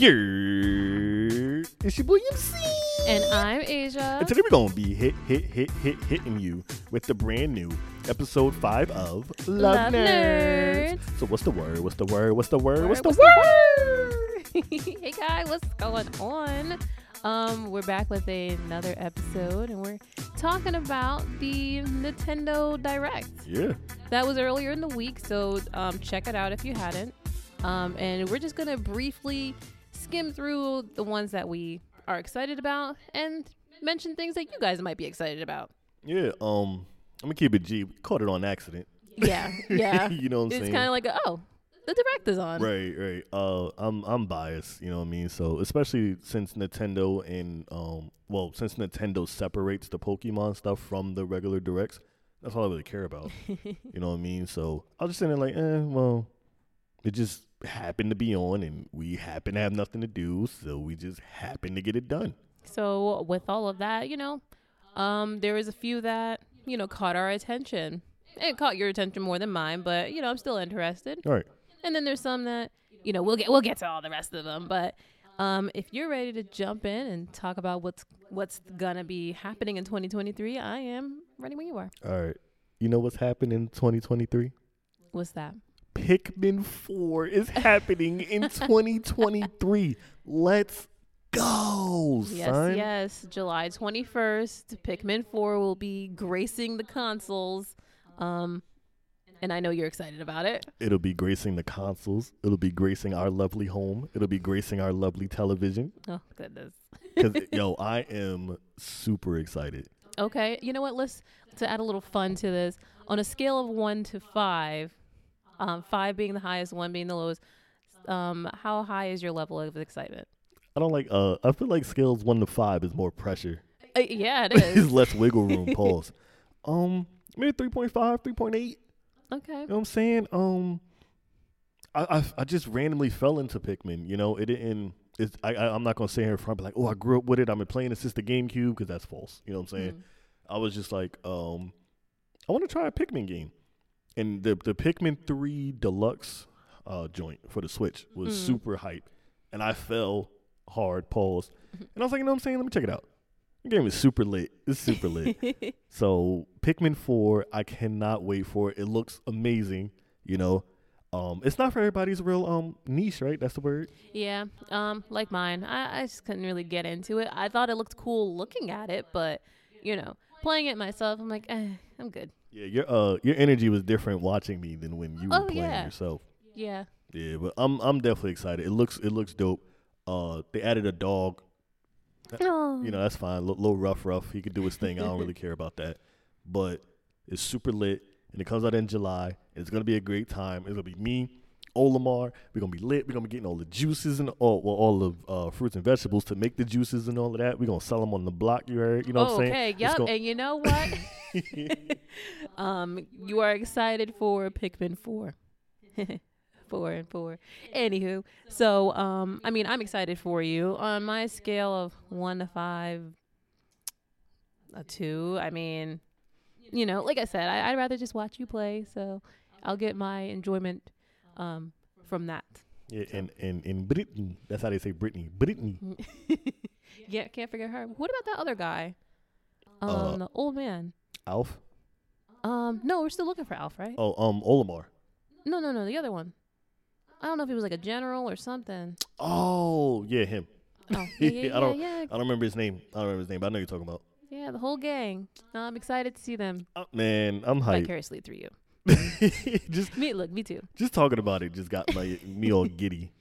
Yeah, it's your boy MC. And I'm Asia. And today we're gonna be hit, hit, hit, hit, hitting you with the brand new episode five of Love, Love Nerds. Nerds. So what's the word? What's the word? What's the word? What's the What's word? hey guys, what's going on? Um, we're back with another episode, and we're talking about the Nintendo Direct. Yeah, That was earlier in the week, so um, check it out if you hadn't. Um, and we're just gonna briefly skim through the ones that we are excited about and mention things that you guys might be excited about. yeah. Um, I'm gonna keep it G. We caught it on accident. Yeah, yeah. you know what I'm it's saying? kind of like, oh, the Direct is on. Right, right. Uh, I'm I'm biased, you know what I mean. So especially since Nintendo and um, well, since Nintendo separates the Pokemon stuff from the regular directs, that's all I really care about. you know what I mean? So I was just sitting there like, eh, well, it just happened to be on, and we happen to have nothing to do, so we just happened to get it done. So with all of that, you know, um, there was a few that you know caught our attention. It caught your attention more than mine, but you know, I'm still interested. All right. And then there's some that you know we'll get we'll get to all the rest of them. But um, if you're ready to jump in and talk about what's what's gonna be happening in 2023, I am ready when you are. All right. You know what's happening in 2023? What's that? Pikmin 4 is happening in 2023. Let's go, Yes, son. yes. July 21st, Pikmin 4 will be gracing the consoles. Um, and I know you're excited about it. It'll be gracing the consoles. It'll be gracing our lovely home. It'll be gracing our lovely television. Oh goodness. Cause yo, I am super excited. Okay, you know what? Let's to add a little fun to this. On a scale of one to five, um, five being the highest, one being the lowest. Um, how high is your level of excitement? I don't like. Uh, I feel like scales one to five is more pressure. Uh, yeah, it It's less wiggle room. Pause. Um, maybe 3.5, 3.8. okay. You know what I'm saying? Um, I, I I just randomly fell into Pikmin. You know, it didn't. It's, I, I I'm not gonna say here in front, but like, oh, I grew up with it. I've been playing it since the GameCube because that's false. You know what I'm saying? Mm. I was just like, um, I want to try a Pikmin game, and the the Pikmin Three Deluxe uh joint for the Switch was Mm. super hype, and I fell hard. Pause, and I was like, you know what I'm saying? Let me check it out. The game is super lit. It's super lit. So Pikmin Four, I cannot wait for it. It looks amazing. You know, um, it's not for everybody's real um niche, right? That's the word. yeah. Um, like mine, I, I just couldn't really get into it. I thought it looked cool looking at it, but you know, playing it myself, I'm like, eh, I'm good. Yeah, your uh your energy was different watching me than when you were Oh, playing yeah. yourself. Yeah. Yeah, but I'm I'm definitely excited. It looks it looks dope. Uh, they added a dog. Oh. You know, that's fine. A little rough, rough. He could do his thing. I don't really care about that. But it's super lit, and it comes out in July. It's gonna be a great time. It's gonna be me, Olimar. We're gonna be lit. We're gonna be getting all the juices and all well, all the uh, fruits and vegetables to make the juices and all of that. We're gonna sell them on the block. You heard? You know what I'm saying? okay. Yep. gonna- And you know what? um, you are excited for Pikmin four. four and four. Anywho, so um, I mean, I'm excited for you. On my scale of one to five, a two. I mean, you know, like I said, I, I'd rather just watch you play. So I'll get my enjoyment um from that. yeah, and and in Britain, that's how they say Brittany. Brittany. yeah, can't forget her. What about that other guy? Um, Uh, the old man. Alph. Um, no, we're still looking for Alph, right? Oh, um, Olimar. No, no, no, the other one. I don't know if he was like a general or something. Oh, yeah, him. Oh, yeah, yeah, yeah, I don't- yeah, I don't remember his name. I don't remember his name, but I know you're talking about. yeah, the whole gang. I'm excited to see them Oh, man, I'm hyped. vicariously through you. just Me, look, me too. just talking about it just got my me all giddy.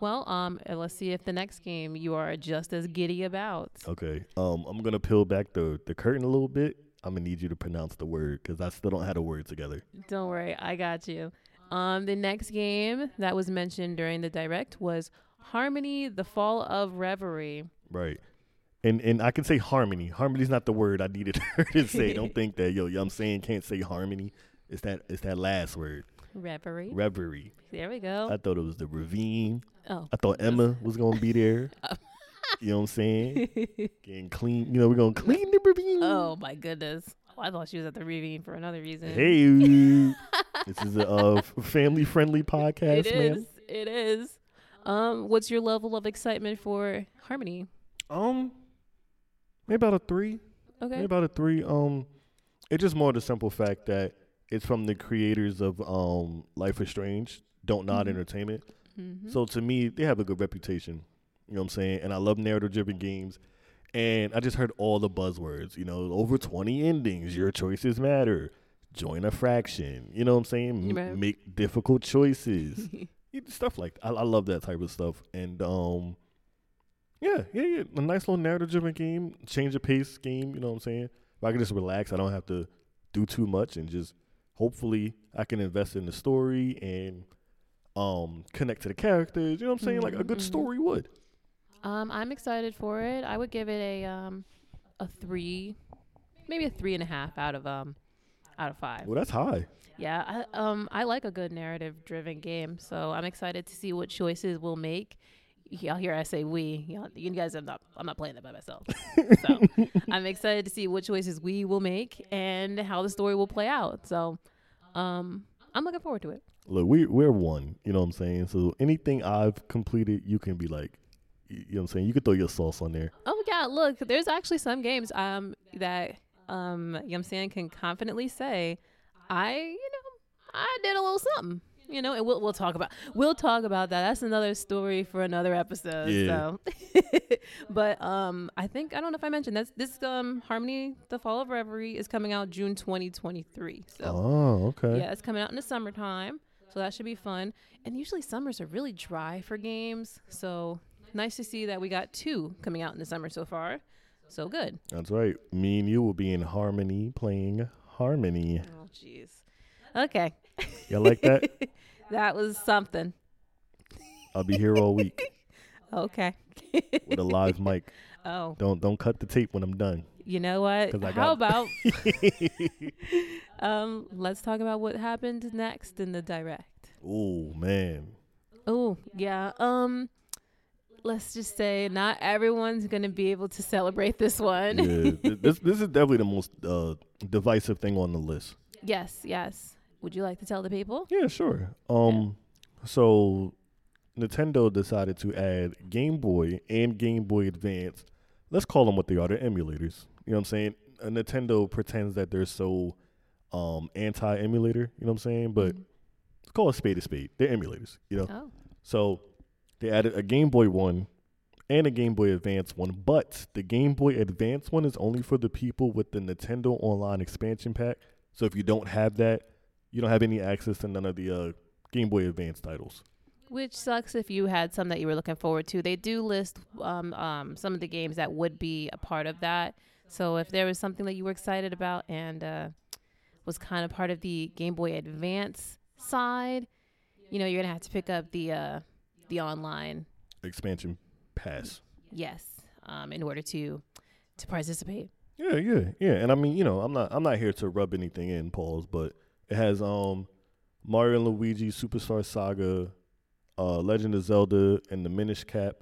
Well, um, uh, let's see if the next game you are just as giddy about. Okay. Um, I'm gonna peel back the the curtain a little bit. I'm gonna need you to pronounce the word because I still don't have the word together. Don't worry, I got you. Um, the next game that was mentioned during the direct was Harmony: The Fall of Reverie. Right. And and I can say harmony. Harmony's not the word I needed her to say. Don't think that yo, yo I'm saying can't say harmony. It's that it's that last word. Reverie. Reverie. there we go. I thought it was the ravine. oh. I thought Emma was gonna be there. you know what I'm saying? Getting clean. You know, we're gonna clean the ravine. oh my goodness. Oh, I thought she was at the ravine for another reason. Hey, this is a uh, family friendly podcast, It ma'am. is. It is. Um, what's your level of excitement for Harmony? Um, maybe about a three. Okay. Maybe about a three. Um, it's just more the simple fact that it's from the creators of um Life is Strange, Dontnod Mhm. Entertainment. Mhm. So to me, they have a good reputation. You know what I'm saying? And I love narrative driven games. And I just heard all the buzzwords, you know, over 20 endings, your choices matter. Join a fraction. You know what I'm saying? M- Right. Make difficult choices. Stuff like I, I love that type of stuff. And um yeah, yeah, yeah. A nice little narrative driven game, change of pace game, you know what I'm saying? If I can just relax. I don't have to do too much and just hopefully I can invest in the story and um connect to the characters. You know what I'm saying? Like a good mhm. story would. Um, I'm excited for it. I would give it a um a three, maybe a three and a half out of um out of five. Well, that's high. Yeah, I, um, I like a good narrative-driven game, so I'm excited to see what choices we'll make. Y'all hear I say we, y'all, you guys, I'm not, I'm not playing that by myself. so I'm excited to see what choices we will make and how the story will play out. So, um, I'm looking forward to it. Look, we we're one. You know what I'm saying? So anything I've completed, you can be like, you know what I'm saying? You can throw your sauce on there. Oh yeah, look, there's actually some games um that um you know what I'm saying can confidently say I you know I did a little something. You know, and we'll we'll talk about we'll talk about that. That's another story for another episode. Yeah. So but um I think I don't know if I mentioned that's this um Harmony the Fall of Reverie is coming out June twenty twenty three. So Oh, okay. yeah, it's coming out in the summertime, so that should be fun. And usually summers are really dry for games, so nice to see that we got two coming out in the summer so far. So good. That's right. Me and you will be in harmony playing harmony. Oh, jeez. Okay, Y'all like that? that was something. I'll be here all week Okay. with a live mic. oh, Don't don't cut the tape when I'm done. you know what? How about um? Let's talk about what happened next in the direct. oh man. Oh, yeah. Um, let's just say not everyone's gonna be able to celebrate this one. Yeah. this this is definitely the most uh, divisive thing on the list. Yes, yes. Would you like to tell the people? Yeah, sure. Um, so Nintendo decided to add Game Boy and Game Boy Advance. Let's call them what they are. They're emulators. You know what I'm saying? Nintendo pretends that they're so um anti-emulator. You know what I'm saying? But let's call a spade a spade. They're emulators. You know. Oh, So they added a Game Boy one and a Game Boy Advance one, but the Game Boy Advance one is only for the people with the Nintendo Online expansion pack. So if you don't have that, you don't have any access to none of the uh, Game Boy Advance titles. which sucks if you had some that you were looking forward to. They do list um, um, some of the games that would be a part of that. So if there was something that you were excited about and uh, was kind of part of the Game Boy Advance side, you know, you're gonna have to pick up the uh, the online Expansion pass. yes um, in order to to participate. Yeah, yeah, yeah. And I mean, you know, I'm not I'm not here to rub anything in, Pauls, but it has um Mario and Luigi Superstar Saga, uh Legend of Zelda and the Minish Cap,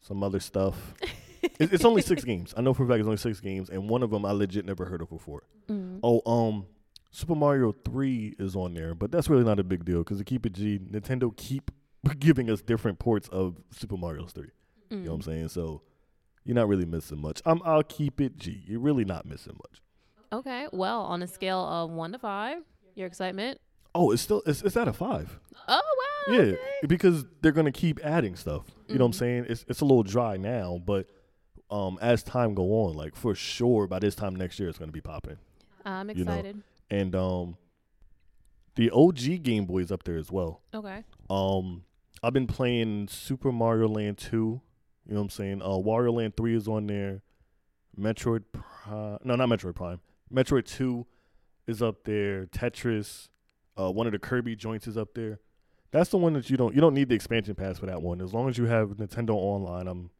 some other stuff. it, it's only six games. I know for a fact it's only six games, and one of them I legit never heard of before. Mm. Oh, um, Super Mario Three is on there, but that's really not a big deal because to keep it G, Nintendo keep giving us different ports of Super Mario Three. You know what I'm Mm. saying? So you're not really missing much. I'm I'll keep it G. You're really not missing much. Okay, well, on a scale of one to five, your excitement. Oh, it's still it's it's at a five. Oh wow! Yeah, okay. because they're gonna keep adding stuff. You know what I'm Mhm. saying? It's it's a little dry now, but um as time go on, like for sure by this time next year it's gonna be popping. I'm you know. excited. And um the OG Game Boy is up there as well. Okay. Um I've been playing Super Mario Land 2. You know what I'm saying? Uh Wario Land 3 is on there. Metroid Prime No, not Metroid Prime. Metroid 2 is up there. Tetris, uh one of the Kirby joints is up there. That's the one that you don't you don't need the expansion pass for that one. As long as you have Nintendo Online, I'm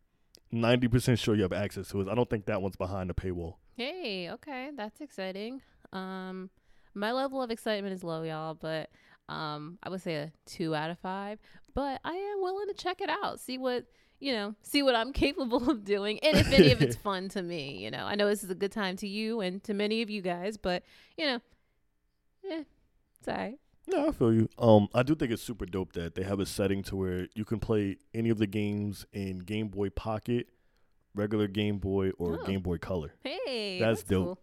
90% sure you have access to it. I don't think that one's behind the paywall. Hey, okay, that's exciting. Um, my level of excitement is low, y'all, but um, I would say a two out of five. But I am willing to check it out, see what you know, see what I'm capable of doing, and if any of it's fun to me. You know, I know this is a good time to you and to many of you guys, but you know, eh, it's alright. Yeah, I feel you. Um, I do think it's super dope that they have a setting to where you can play any of the games in Game Boy Pocket, regular Game Boy, or Oh. Game Boy Color. Hey, That's dope. cool.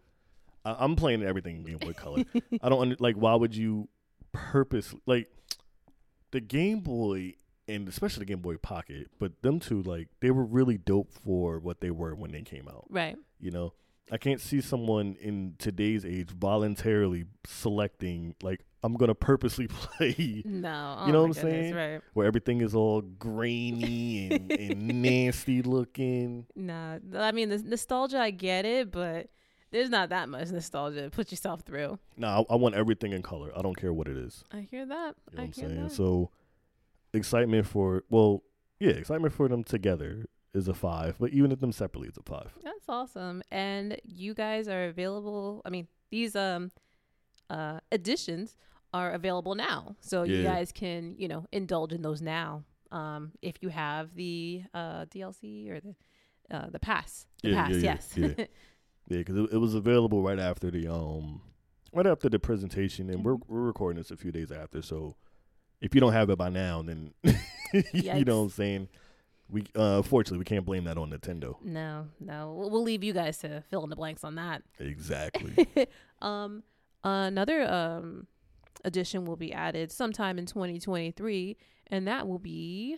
I, I'm playing everything in Game Boy Color. I don't under, like. Why would you purpose like the Game Boy and especially the Game Boy Pocket? But them two, like, they were really dope for what they were when they came out. Right. You know, I can't see someone in today's age voluntarily selecting like I'm gonna purposely play No. Oh You know oh what I'm goodness, saying? Right. where everything is all grainy and, and nasty looking. Nah. I mean, the nostalgia, I get it, but there's not that much nostalgia. Put yourself through. No, I, I want everything in color. I don't care what it is. I hear that. You know I what I'm hear saying? that. So excitement for well, yeah, excitement for them together is a five, but even if them separately, it's a five. That's awesome. And you guys are available. I mean, these um uh editions are available now. So you guys can, you know, indulge in those now. Um if you have the uh DLC or the uh the pass. The Yeah, pass, yeah, yeah, yes. yeah. Yeah, because it, it was available right after the um, right after the presentation, and we're Mhm. we're recording this a few days after. So if you don't have it by now, then you know what I'm saying. We uh, fortunately we can't blame that on Nintendo. no, no. We'll, we'll leave you guys to fill in the blanks on that. Exactly. um another um edition will be added sometime in 2023 and that will be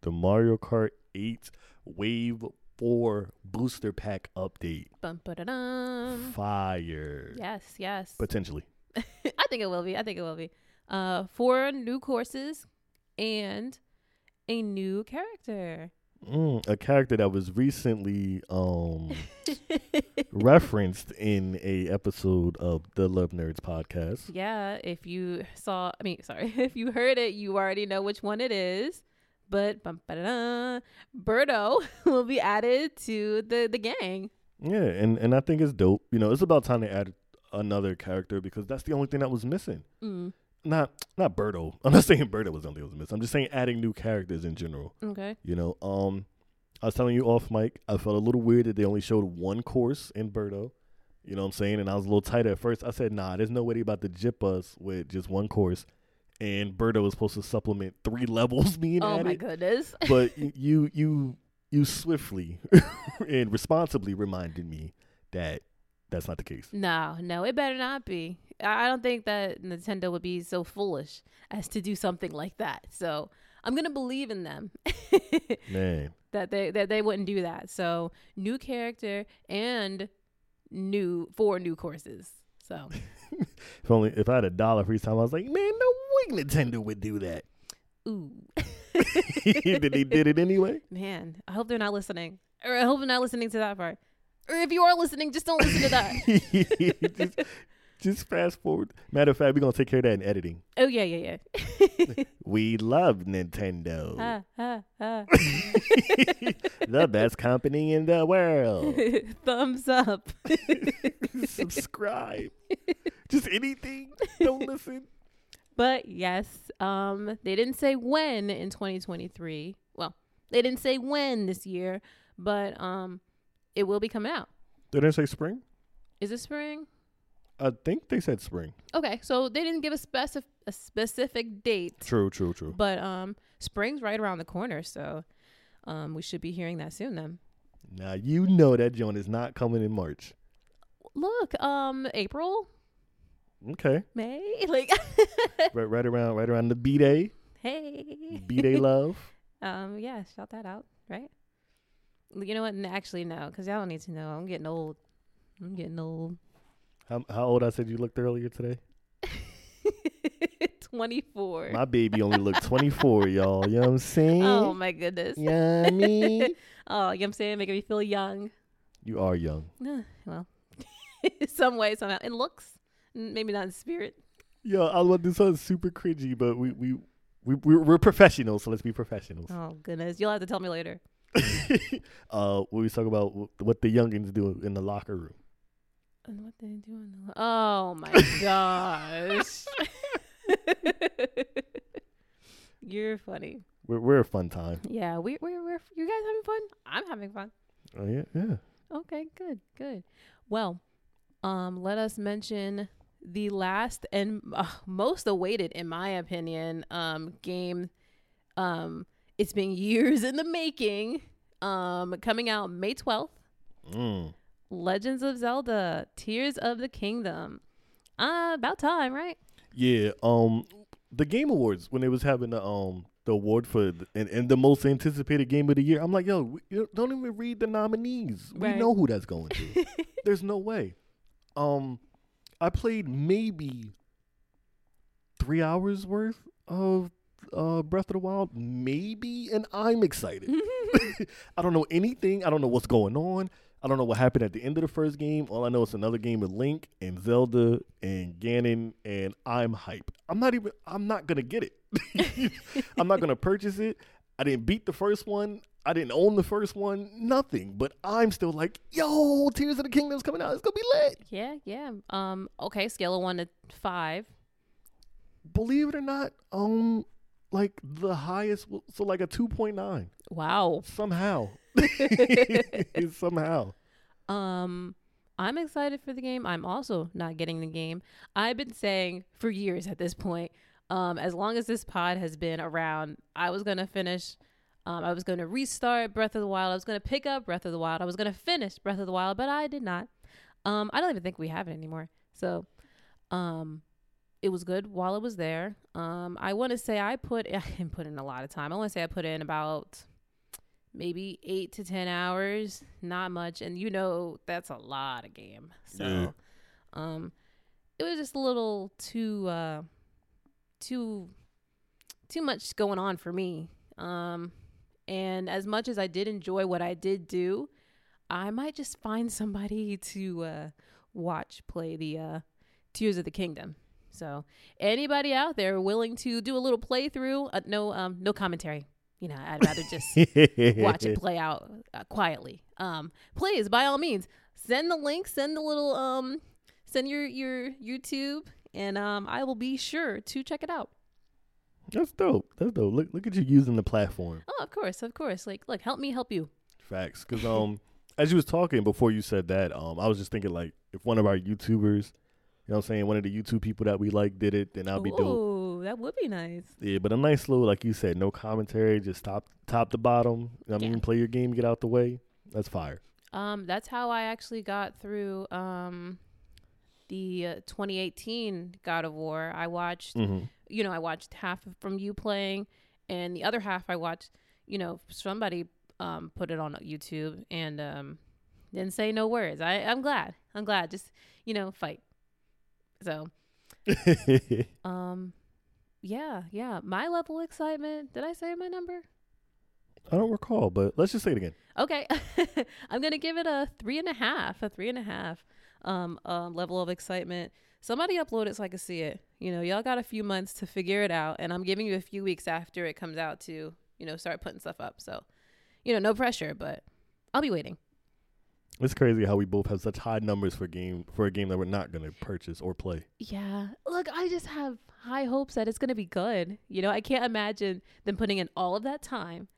the Mario Kart 8 Wave 4 Booster Pack update. bum. Fire. yes yes Potentially. i think it will be i think it will be uh four new courses and a new character Mm, a character that was recently um referenced in a episode of the Love Nerds podcast. yeah if you saw i mean sorry if you heard it you already know which one it is but Birdo will be added to the the gang Yeah, and and I think it's dope. You know, it's about time to add another character because that's the only thing that was missing. mm, Not not Birdo. I'm not saying Birdo was the only thing that was missing. I'm just saying adding new characters in general. okay You know, um, I was telling you off mic, I felt a little weird that they only showed one course in Birdo. You know what I'm saying? And I was a little tight at first. I said, nah, there's no way they about to jip us with just one course. And Birdo was supposed to supplement three levels being oh my added. goodness But you you you swiftly and responsibly reminded me that that's not the case. No, no, it better not be. I don't think that Nintendo would be so foolish as to do something like that. So I'm gonna believe in them Man. that they that they wouldn't do that. So new character and new four new courses. So If only if I had a dollar for each time, I was like, man, no way Nintendo would do that. ooh, Did they did it anyway? man, I hope they're not listening, or I hope they're not listening to that part. Or if you are listening, just don't listen to that. just, just fast forward. Matter of fact, we're gonna take care of that in editing. Oh yeah, yeah, yeah. We love Nintendo, ha, ha, ha. the best company in the world. Thumbs up. Subscribe. Just anything. Don't listen. But yes, um, they didn't say when in 2023. Well, they didn't say when this year, but um, it will be coming out. They Did they say spring? Is it spring? I think they said spring. Okay, so they didn't give a specific a specific date, True, true, true. but um, spring's right around the corner, so um, we should be hearing that soon. Then Now you know that joint is not coming in March. look, um, April, Okay, May, like, right, right around, right around the B day, hey, B day love. Um, yeah, shout that out, right? You know what? Actually, no, because y'all don't need to know. I'm getting old. I'm getting old. How, how old I said you looked earlier today? 24. My baby only looked 24, y'all. You know what I'm saying? oh my goodness. Yummy. oh, you know what I'm saying? Making me feel young. you are young. Uh, well, some way, somehow. In looks, maybe not in spirit. Yo, I about to do super cringy, but we we we we're, we're professionals, so let's be professionals. Oh goodness, you'll have to tell me later. uh, we talk about what the youngins do in the locker room. And what they do in the Oh my gosh. You're funny. We're we're a fun time. Yeah, we we we're you guys having fun? I'm having fun. Oh yeah, yeah. Okay, good, good. Well, um, let us mention the last and uh, most awaited, in my opinion, um, game. Um, it's been years in the making. Um, coming out May twelfth. Mm. Legends of Zelda: Tears of the Kingdom. Uh, about time, right? Yeah. Um, the Game Awards when they was having the um the award for the, and, and the most anticipated game of the year, I'm like, yo, we, you don't even read the nominees. Right. We know who that's going to. There's no way. Um, I played maybe three hours worth of uh Breath of the Wild, maybe, and I'm excited. I don't know anything. I don't know what's going on. I don't know what happened at the end of the first game. All I know is another game with Link and Zelda and Ganon, and I'm hype. I'm not even. I'm not gonna get it. I'm not gonna purchase it. I didn't beat the first one. I didn't own the first one. Nothing. But I'm still like, yo, Tears of the Kingdom's coming out. It's gonna be lit. yeah, yeah. Um, okay, scale of one to five. Believe it or not, um, like the highest, so like a two point nine Wow. somehow. somehow. Um, I'm excited for the game. I'm also not getting the game. I've been saying for years at this point, um, as long as this pod has been around, I was gonna finish. Um, I was gonna restart Breath of the Wild. I was gonna pick up Breath of the Wild. I was gonna finish Breath of the Wild, but I did not. Um, I don't even think we have it anymore. So, um, it was good while it was there. Um, I want to say I put I put in a lot of time. I want to say I put in about maybe eight to ten hours, not much, and you know that's a lot of game. So, Yeah. um, it was just a little too uh, too too much going on for me. Um, and as much as I did enjoy what I did do, I might just find somebody to uh, watch play the uh, Tears of the Kingdom. So anybody out there willing to do a little playthrough, uh, no um, no commentary. You know, I'd rather just watch it play out uh, quietly. Um, please, by all means, send the link, send the little um, send your your YouTube, and um, I will be sure to check it out. That's dope. That's dope. Look, look at you using the platform. Oh, of course, of course. Like, look, help me help you. Facts. Because um, as you was talking before you said that, um, I was just thinking like if one of our YouTubers, you know, what I'm saying one of the YouTube people that we like did it, then I'll be dope. Ooh, that would be nice. Yeah, but a nice little, like you said, no commentary, just top top to bottom. You know what I Yeah. mean, play your game, get out the way. That's fire. Um, that's how I actually got through um, the uh, 2018 God of War. I watched, Mm-hmm. you know, I watched half of- from you playing, and the other half I watched, you know, somebody um put it on YouTube and um didn't say no words. I I'm glad. I'm glad. Just you know, fight. So um, yeah, yeah. My level of excitement. Did I say my number? I don't recall, but let's just say it again. Okay, I'm gonna give it a three and a half, a three and a half um, um level of excitement. Somebody upload it so I can see it. You know, y'all got a few months to figure it out, and I'm giving you a few weeks after it comes out to you know start putting stuff up. So, you know, no pressure, but I'll be waiting. It's crazy how we both have such high numbers for game for a game that we're not gonna purchase or play. Yeah, look, I just have high hopes that it's gonna be good. You know, I can't imagine them putting in all of that time,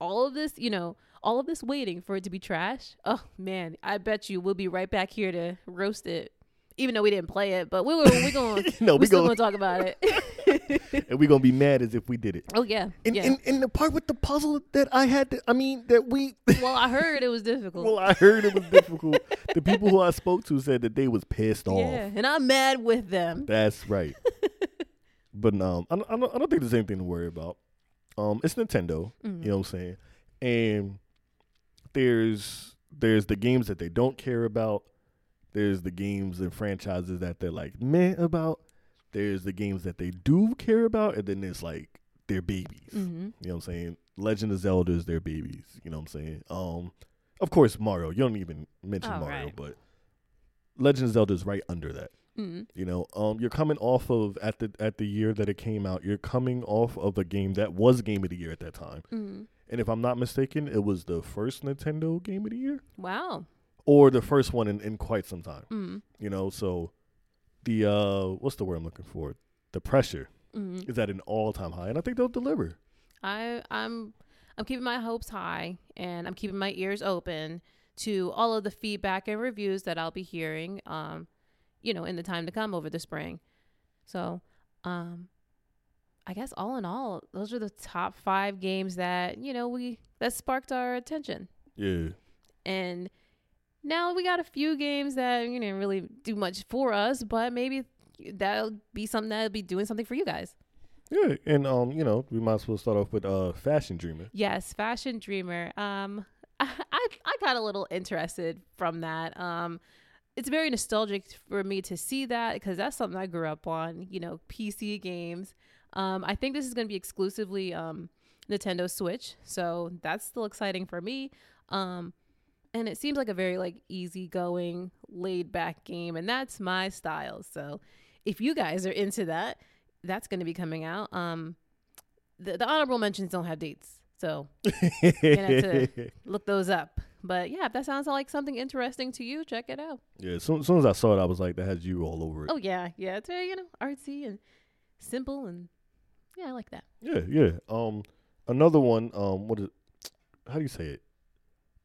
all of this, you know, all of this waiting for it to be trash. Oh man, I bet you we'll be right back here to roast it, even though we didn't play it. But we were we going no, we we still gonna talk about it. and we're gonna be mad as if we did it. oh yeah, And, yeah. and, and the part with the puzzle that I had to, I mean, that we, well, I heard it was difficult. well, I heard it was difficult. the people who I spoke to said that they was pissed off. yeah, and I'm mad with them. That's right. but um, I don't, I don't, I don't think there's anything to worry about. Um, it's Nintendo. Mhm. You know what I'm saying? And there's there's the games that they don't care about. There's the games and franchises that they're like meh about. There's the games that they do care about, and then there's like their babies. Mhm. You know what I'm saying? Legend of Zelda is their babies. You know what I'm saying? Um, of course Mario. You don't even mention Oh, Mario, right. but Legend of Zelda is right under that. Mhm. You know, um, you're coming off of at the at the year that it came out. You're coming off of a game that was game of the year at that time. Mhm. And if I'm not mistaken, it was the first Nintendo game of the year Wow. or the first one in, in quite some time. Mhm. You know, so the uh, what's the word I'm looking for? The pressure Mhm. is at an all time high, and I think they'll deliver. I I'm I'm keeping my hopes high and I'm keeping my ears open to all of the feedback and reviews that I'll be hearing. Um, you know, in the time to come over the spring. So, um, I guess all in all, those are the top five games that you know we that sparked our attention. Yeah. And now we got a few games that you didn't really do much for us, but maybe that'll be something that'll be doing something for you guys. Yeah, and um, you know, we might as well start off with uh, Fashion Dreamer. Yes, Fashion Dreamer. Um, I I, got a little interested from that. Um, it's very nostalgic for me to see that because that's something I grew up on. You know, PC games. Um, I think this is going to be exclusively um Nintendo Switch, so that's still exciting for me. Um, and it seems like a very like easygoing, laid back game, and that's my style. So, if you guys are into that, that's going to be coming out. Um, the, the honorable mentions don't have dates, so have to- look those up. But yeah, if that sounds like something interesting to you, check it out. yeah, as soon, as soon as I saw it, I was like, that has you all over it. Oh yeah, yeah, it's very you know artsy and simple, and yeah, I like that. Yeah, yeah. Um, another one. Um, what is? How do you say it?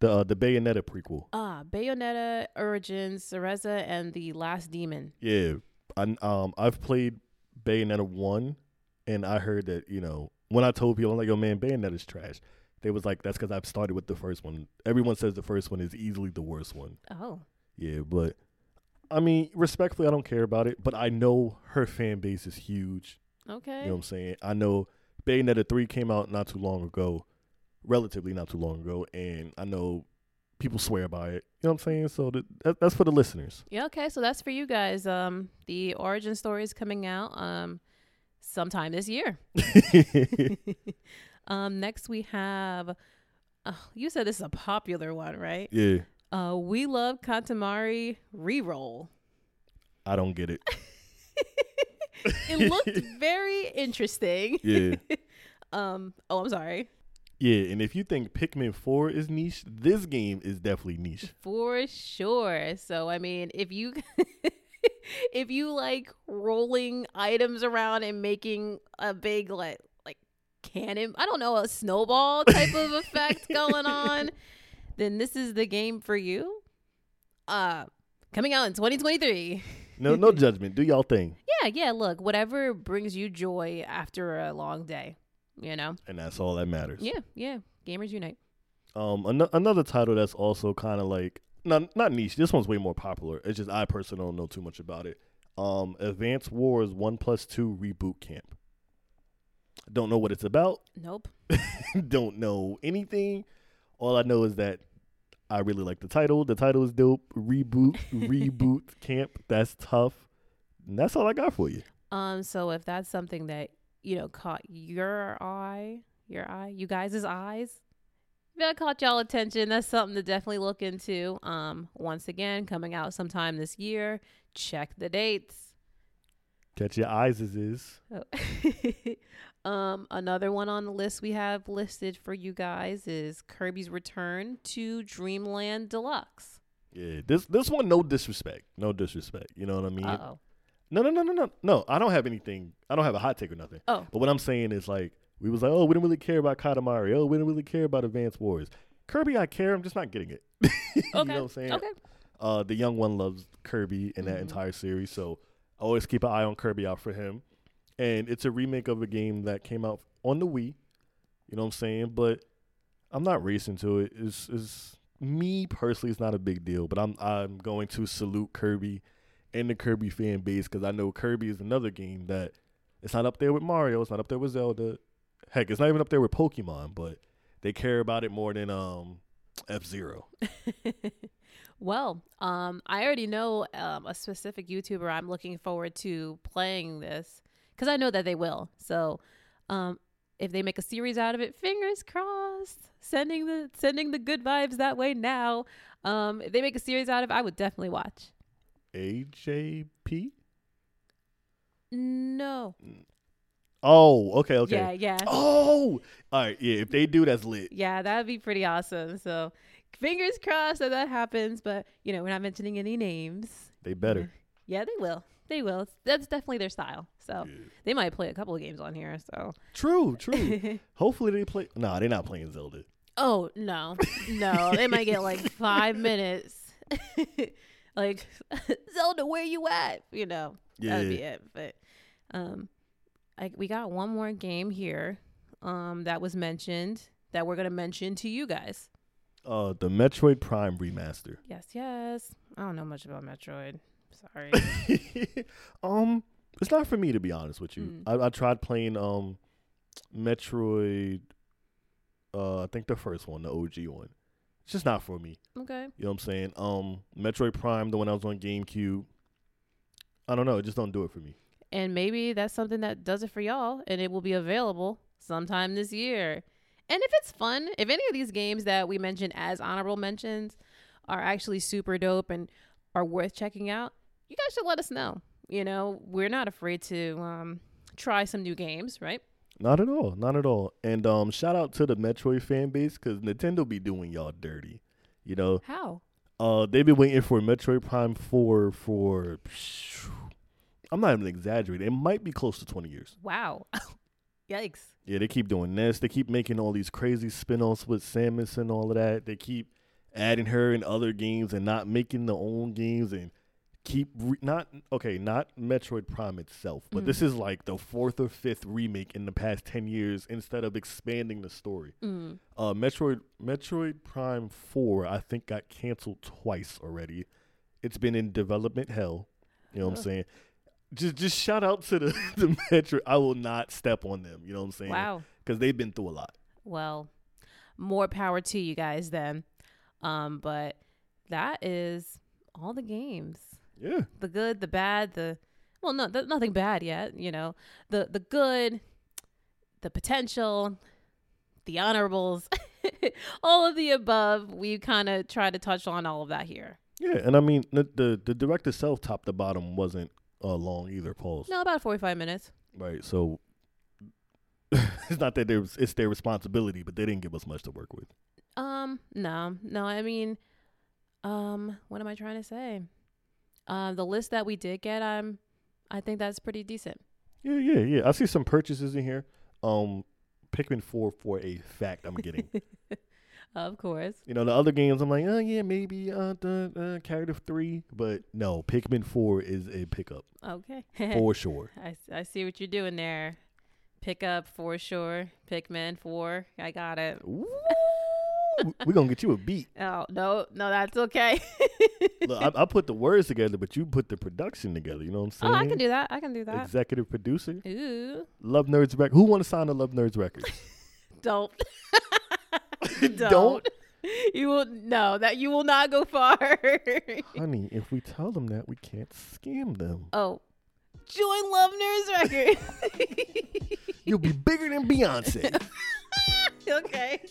The uh, the Bayonetta prequel. Ah, Bayonetta Origins, Cereza, and the Last Demon. Yeah, I um I've played Bayonetta one, and I heard that you know when I told people I'm like, yo man, Bayonetta's trash. They was like, that's because I've started with the first one. Everyone says the first one is easily the worst one. Oh, Yeah, but I mean, respectfully, I don't care about it. But I know her fan base is huge. okay. You know what I'm saying? I know Bayonetta 3 came out not too long ago, relatively not too long ago, and I know people swear by it. You know what I'm saying? So that, that, that's for the listeners. Yeah, okay. So that's for you guys. Um, the origin story is coming out um sometime this year. um, next we have. Uh, you said this is a popular one, right? yeah, Uh, we love Katamari reroll. I don't get it. It looked very interesting. Yeah. Um. Oh, I'm sorry. Yeah, and if you think Pikmin 4 is niche, this game is definitely niche. For sure. So I mean, if you if you like rolling items around and making a big like like cannon, I don't know, a snowball type of effect going on, then this is the game for you. Uh coming out in 2023. No, no judgment. Do y'all thing, Yeah, yeah, look, whatever brings you joy after a long day, you know? and that's all that matters. Yeah, yeah. Gamers unite. Um, an- another title that's also kind of like not not niche. This one's way more popular. It's just I personally don't know too much about it. Um, Advance Wars One Plus Two Reboot Camp. Don't know what it's about. Nope. don't know anything. All I know is that I really like the title. The title is dope. Reboot, reboot camp. That's tough. And that's all I got for you. Um, so if that's something that you know caught your eye, your eye, you guys' eyes, if that caught y'all attention, that's something to definitely look into. Um, once again, coming out sometime this year. Check the dates. Catch your eyes as is. Oh. um, another one on the list we have listed for you guys is Kirby's Return to Dreamland Deluxe. Yeah, this this one, no disrespect, no disrespect. You know what I mean? Uh oh. No, no, no, no, no, no. I don't have anything. I don't have a hot take or nothing. Oh. But what I'm saying is like we was like, oh, we didn't really care about Katamari. Oh, we didn't really care about Advance Wars. Kirby, I care. I'm just not getting it. you Okay. know what I'm saying? Okay. Uh, the young one loves Kirby in that Mhm. entire series, so I always keep an eye on Kirby out for him. And it's a remake of a game that came out on the Wii. You know what I'm saying? But I'm not racing to it. It's, it's me personally. It's not a big deal. But I'm I'm going to salute Kirby and the Kirby fan base because I know Kirby is another game that it's not up there with Mario. It's not up there with Zelda. Heck, it's not even up there with Pokemon. But they care about it more than um F Zero. well, um, I already know um, a specific YouTuber I'm looking forward to playing this because I know that they will. So, um, if they make a series out of it, fingers crossed. Sending the sending the good vibes that way now. Um, if they make a series out of it, I would definitely watch. AJP. No. Oh, okay, okay. Yeah, yeah. Oh, all right. Yeah, if they do, that's lit. Yeah, that would be pretty awesome. So, fingers crossed that that happens. But you know, we're not mentioning any names. They better. Yeah, they will. They will. That's definitely their style. So Yeah. they might play a couple of games on here. So. True, true. Hopefully they play. Nah, they're not playing Zelda. oh no, no, they might get like five minutes. like Zelda, where you at? You know, Yeah. that'd be it. But um, I, we got one more game here um that was mentioned that we're gonna mention to you guys. Uh, the Metroid Prime remaster. Yes, yes. I don't know much about Metroid. Sorry. um, it's not for me to be honest with you. Mm. I, I tried playing um, Metroid. Uh, I think the first one, the OG one. It's just not for me. okay. You know what I'm saying? Um, Metroid Prime, the one I was on GameCube. I don't know. It just don't do it for me. And maybe that's something that does it for y'all, and it will be available sometime this year. And if it's fun, if any of these games that we mentioned as honorable mentions are actually super dope and are worth checking out, you guys should let us know. You know, we're not afraid to um, try some new games, right? Not at all. Not at all. And um, shout out to the Metroid fan base because Nintendo be doing y'all dirty. You know, How? uh, they've been waiting for Metroid Prime 4 for. I'm not even exaggerating. It might be close to 20 years. Wow. Yikes. Yeah, they keep doing this. They keep making all these crazy spin-offs with Samus and all of that. They keep adding her in other games and not making their own games and keep re- not okay, not Metroid Prime itself, but Mm. this is like the fourth or fifth remake in the past 10 years instead of expanding the story. Mm. Uh Metroid Metroid Prime 4 I think got canceled twice already. It's been in development hell. You know what I'm saying? Just just shout out to the the Metroid. I will not step on them, you know what I'm saying? Wow. because they've been through a lot. Well, more power to you guys then. Um, but that is all the games. Yeah, the good, the bad, the well, no, th- nothing bad yet. You know, the the good, the potential, the honorables, all of the above. We kind of try to touch on all of that here. yeah, and I mean the the, the direct itself, top to bottom, wasn't uh, long either. Pause. No, about forty five minutes. Right. So it's not that there's it's their responsibility, but they didn't give us much to work with. Um, no, no. I mean, um, what am I trying to say? Um, the list that we did get, um, I think that's pretty decent. Yeah, yeah, yeah. I see some purchases in here. Um, Pikmin four for a fact. I'm getting. Of course. you know, the other games, I'm like, oh yeah, maybe uh the uh, Character three, but no, Pikmin four is a pickup Okay. for sure. I I see what you're doing there. Pick up for sure. Pikmin four. I got it. We're gonna get you a beat. Oh no, no, that's okay. Look, I, I put the words together, but you put the production together. You know what I'm saying? oh. I can do that. I can do that. Executive producer, Ooh, Love Nerds record. Who want to sign to Love Nerds records? don't. Don't? You will no. That you will not go far. Honey, if we tell them that, we can't scam them. oh, join Love Nerds Record. You'll be bigger than Beyonce. okay.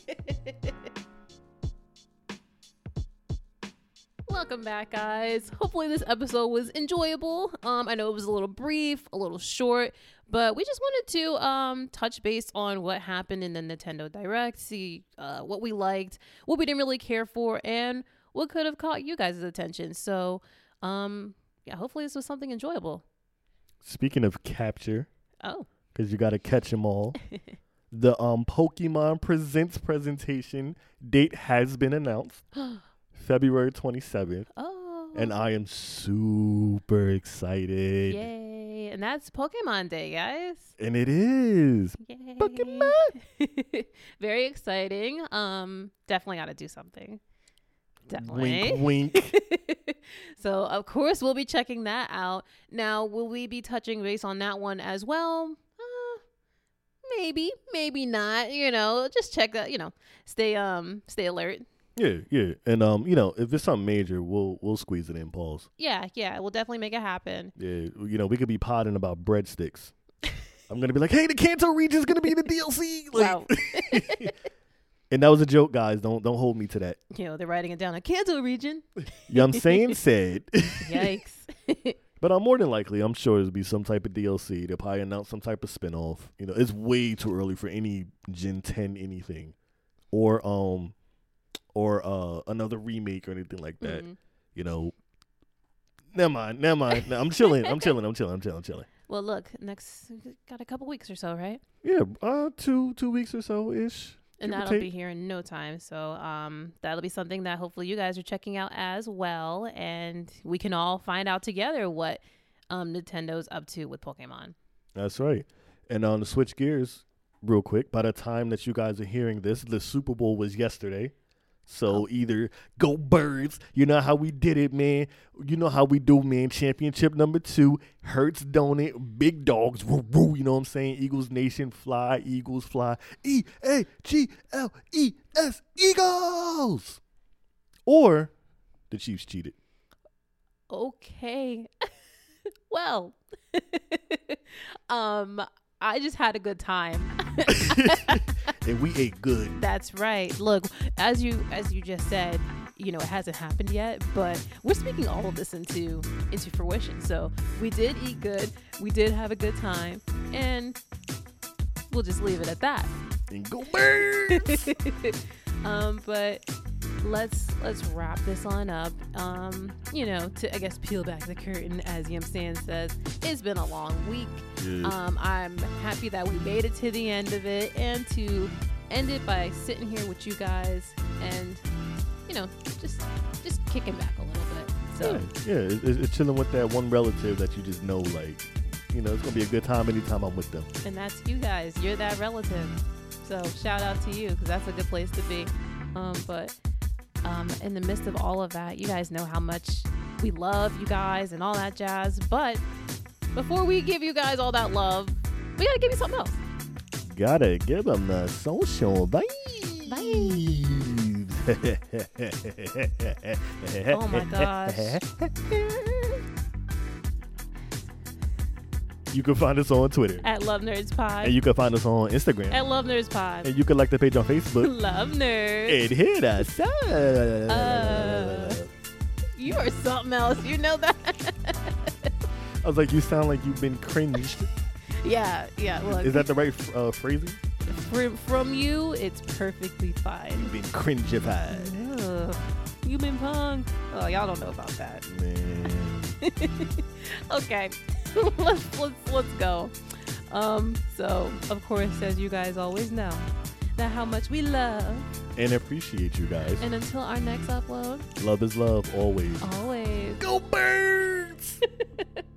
Welcome back, guys. Hopefully, this episode was enjoyable. Um, I know it was a little brief, a little short, but we just wanted to um touch base on what happened in the Nintendo Direct, see uh, what we liked, what we didn't really care for, and what could have caught you guys' attention. So, um, yeah, hopefully, this was something enjoyable. Speaking of capture, Oh, because you got to catch them all, the um Pokemon Presents presentation date has been announced, February 27th, oh, and I am super excited. Yay. And that's Pokemon Day, guys. And it is. Yay. Pokemon. Very exciting. Um, definitely got to do something. Definitely. Wink, wink. so of course we'll be checking that out. Now, will we be touching base on that one as well? Maybe, maybe not. You know, just check that. You know, stay um, stay alert. Yeah, yeah. And um, you know, if it's something major, we'll we'll squeeze it in. Pause. Yeah, yeah, we'll definitely make it happen. Yeah, you know, we could be potting about breadsticks. I'm gonna be like, hey, the Kanto region's gonna be the DLC. Like, wow. and that was a joke, guys. Don't don't hold me to that. you know, they're writing it down. A Kanto region. You know what I'm saying? Said. Yikes. but um, more than likely, I'm sure there'll be some type of DLC. They'll probably announce some type of spinoff. You know, it's way too early for any Gen 10 anything, or um, or uh another remake or anything like that. Mhm. You know. Never mind, never mind. No, I'm chilling. I'm chilling. I'm chilling. I'm chilling. I'm chilling. Well, look, next got a couple weeks or so, right? Yeah, uh, two two weeks or so ish. And that'll take. be here in no time. So um, that'll be something that hopefully you guys are checking out as well, and we can all find out together what um, Nintendo's up to with Pokemon. That's right. And on the switch gears, real quick, by the time that you guys are hearing this, the Super Bowl was yesterday. So either go birds, you know how we did it, man. You know how we do, man. Championship number two, Hurts donut, big dogs, woo woo. You know what I'm saying? Eagles Nation, fly, Eagles fly. E A G L E S, Eagles. Or the Chiefs cheated. Okay. well, um, I just had a good time. and we ate good. That's right. Look, as you as you just said, you know, it hasn't happened yet, but we're speaking all of this into into fruition. So we did eat good, we did have a good time, and we'll just leave it at that. And go birds. um, but let's let's wrap this on up. Um, you know, to I guess peel back the curtain, as Yim Stan says. It's been a long week. Yeah. Um, I'm happy that we made it to the end of it and to end it by sitting here with you guys and you know just just kicking back a little bit. So yeah, yeah it's, it's chilling with that one relative that you just know, like, you know, it's gonna be a good time anytime I'm with them. and that's you guys. You're that relative. So shout out to you because that's a good place to be. Um, but um, in the midst of all of that, you guys know how much we love you guys and all that jazz. But before we give you guys all that love, we gotta give you something else. Gotta give them the social vibes. Oh my gosh. You can find us on Twitter. At Love Nerds Pod. And you can find us on Instagram. At Love Nerds Pod. And you can like the page on Facebook. Love Nerds. and hit us up. Uh. You are something else. You know that? I was like, you sound like you've been cringed. yeah, yeah. Look, Is that the right uh, phrasing? from, from you, it's perfectly fine. You've been cringified. Ugh. You been punk. Oh, y'all don't know about that. Man. okay, let's let's let's go. Um, so of course, as you guys always know, that how much we love and appreciate you guys. And until our next upload, love is love always. Always. Go birds.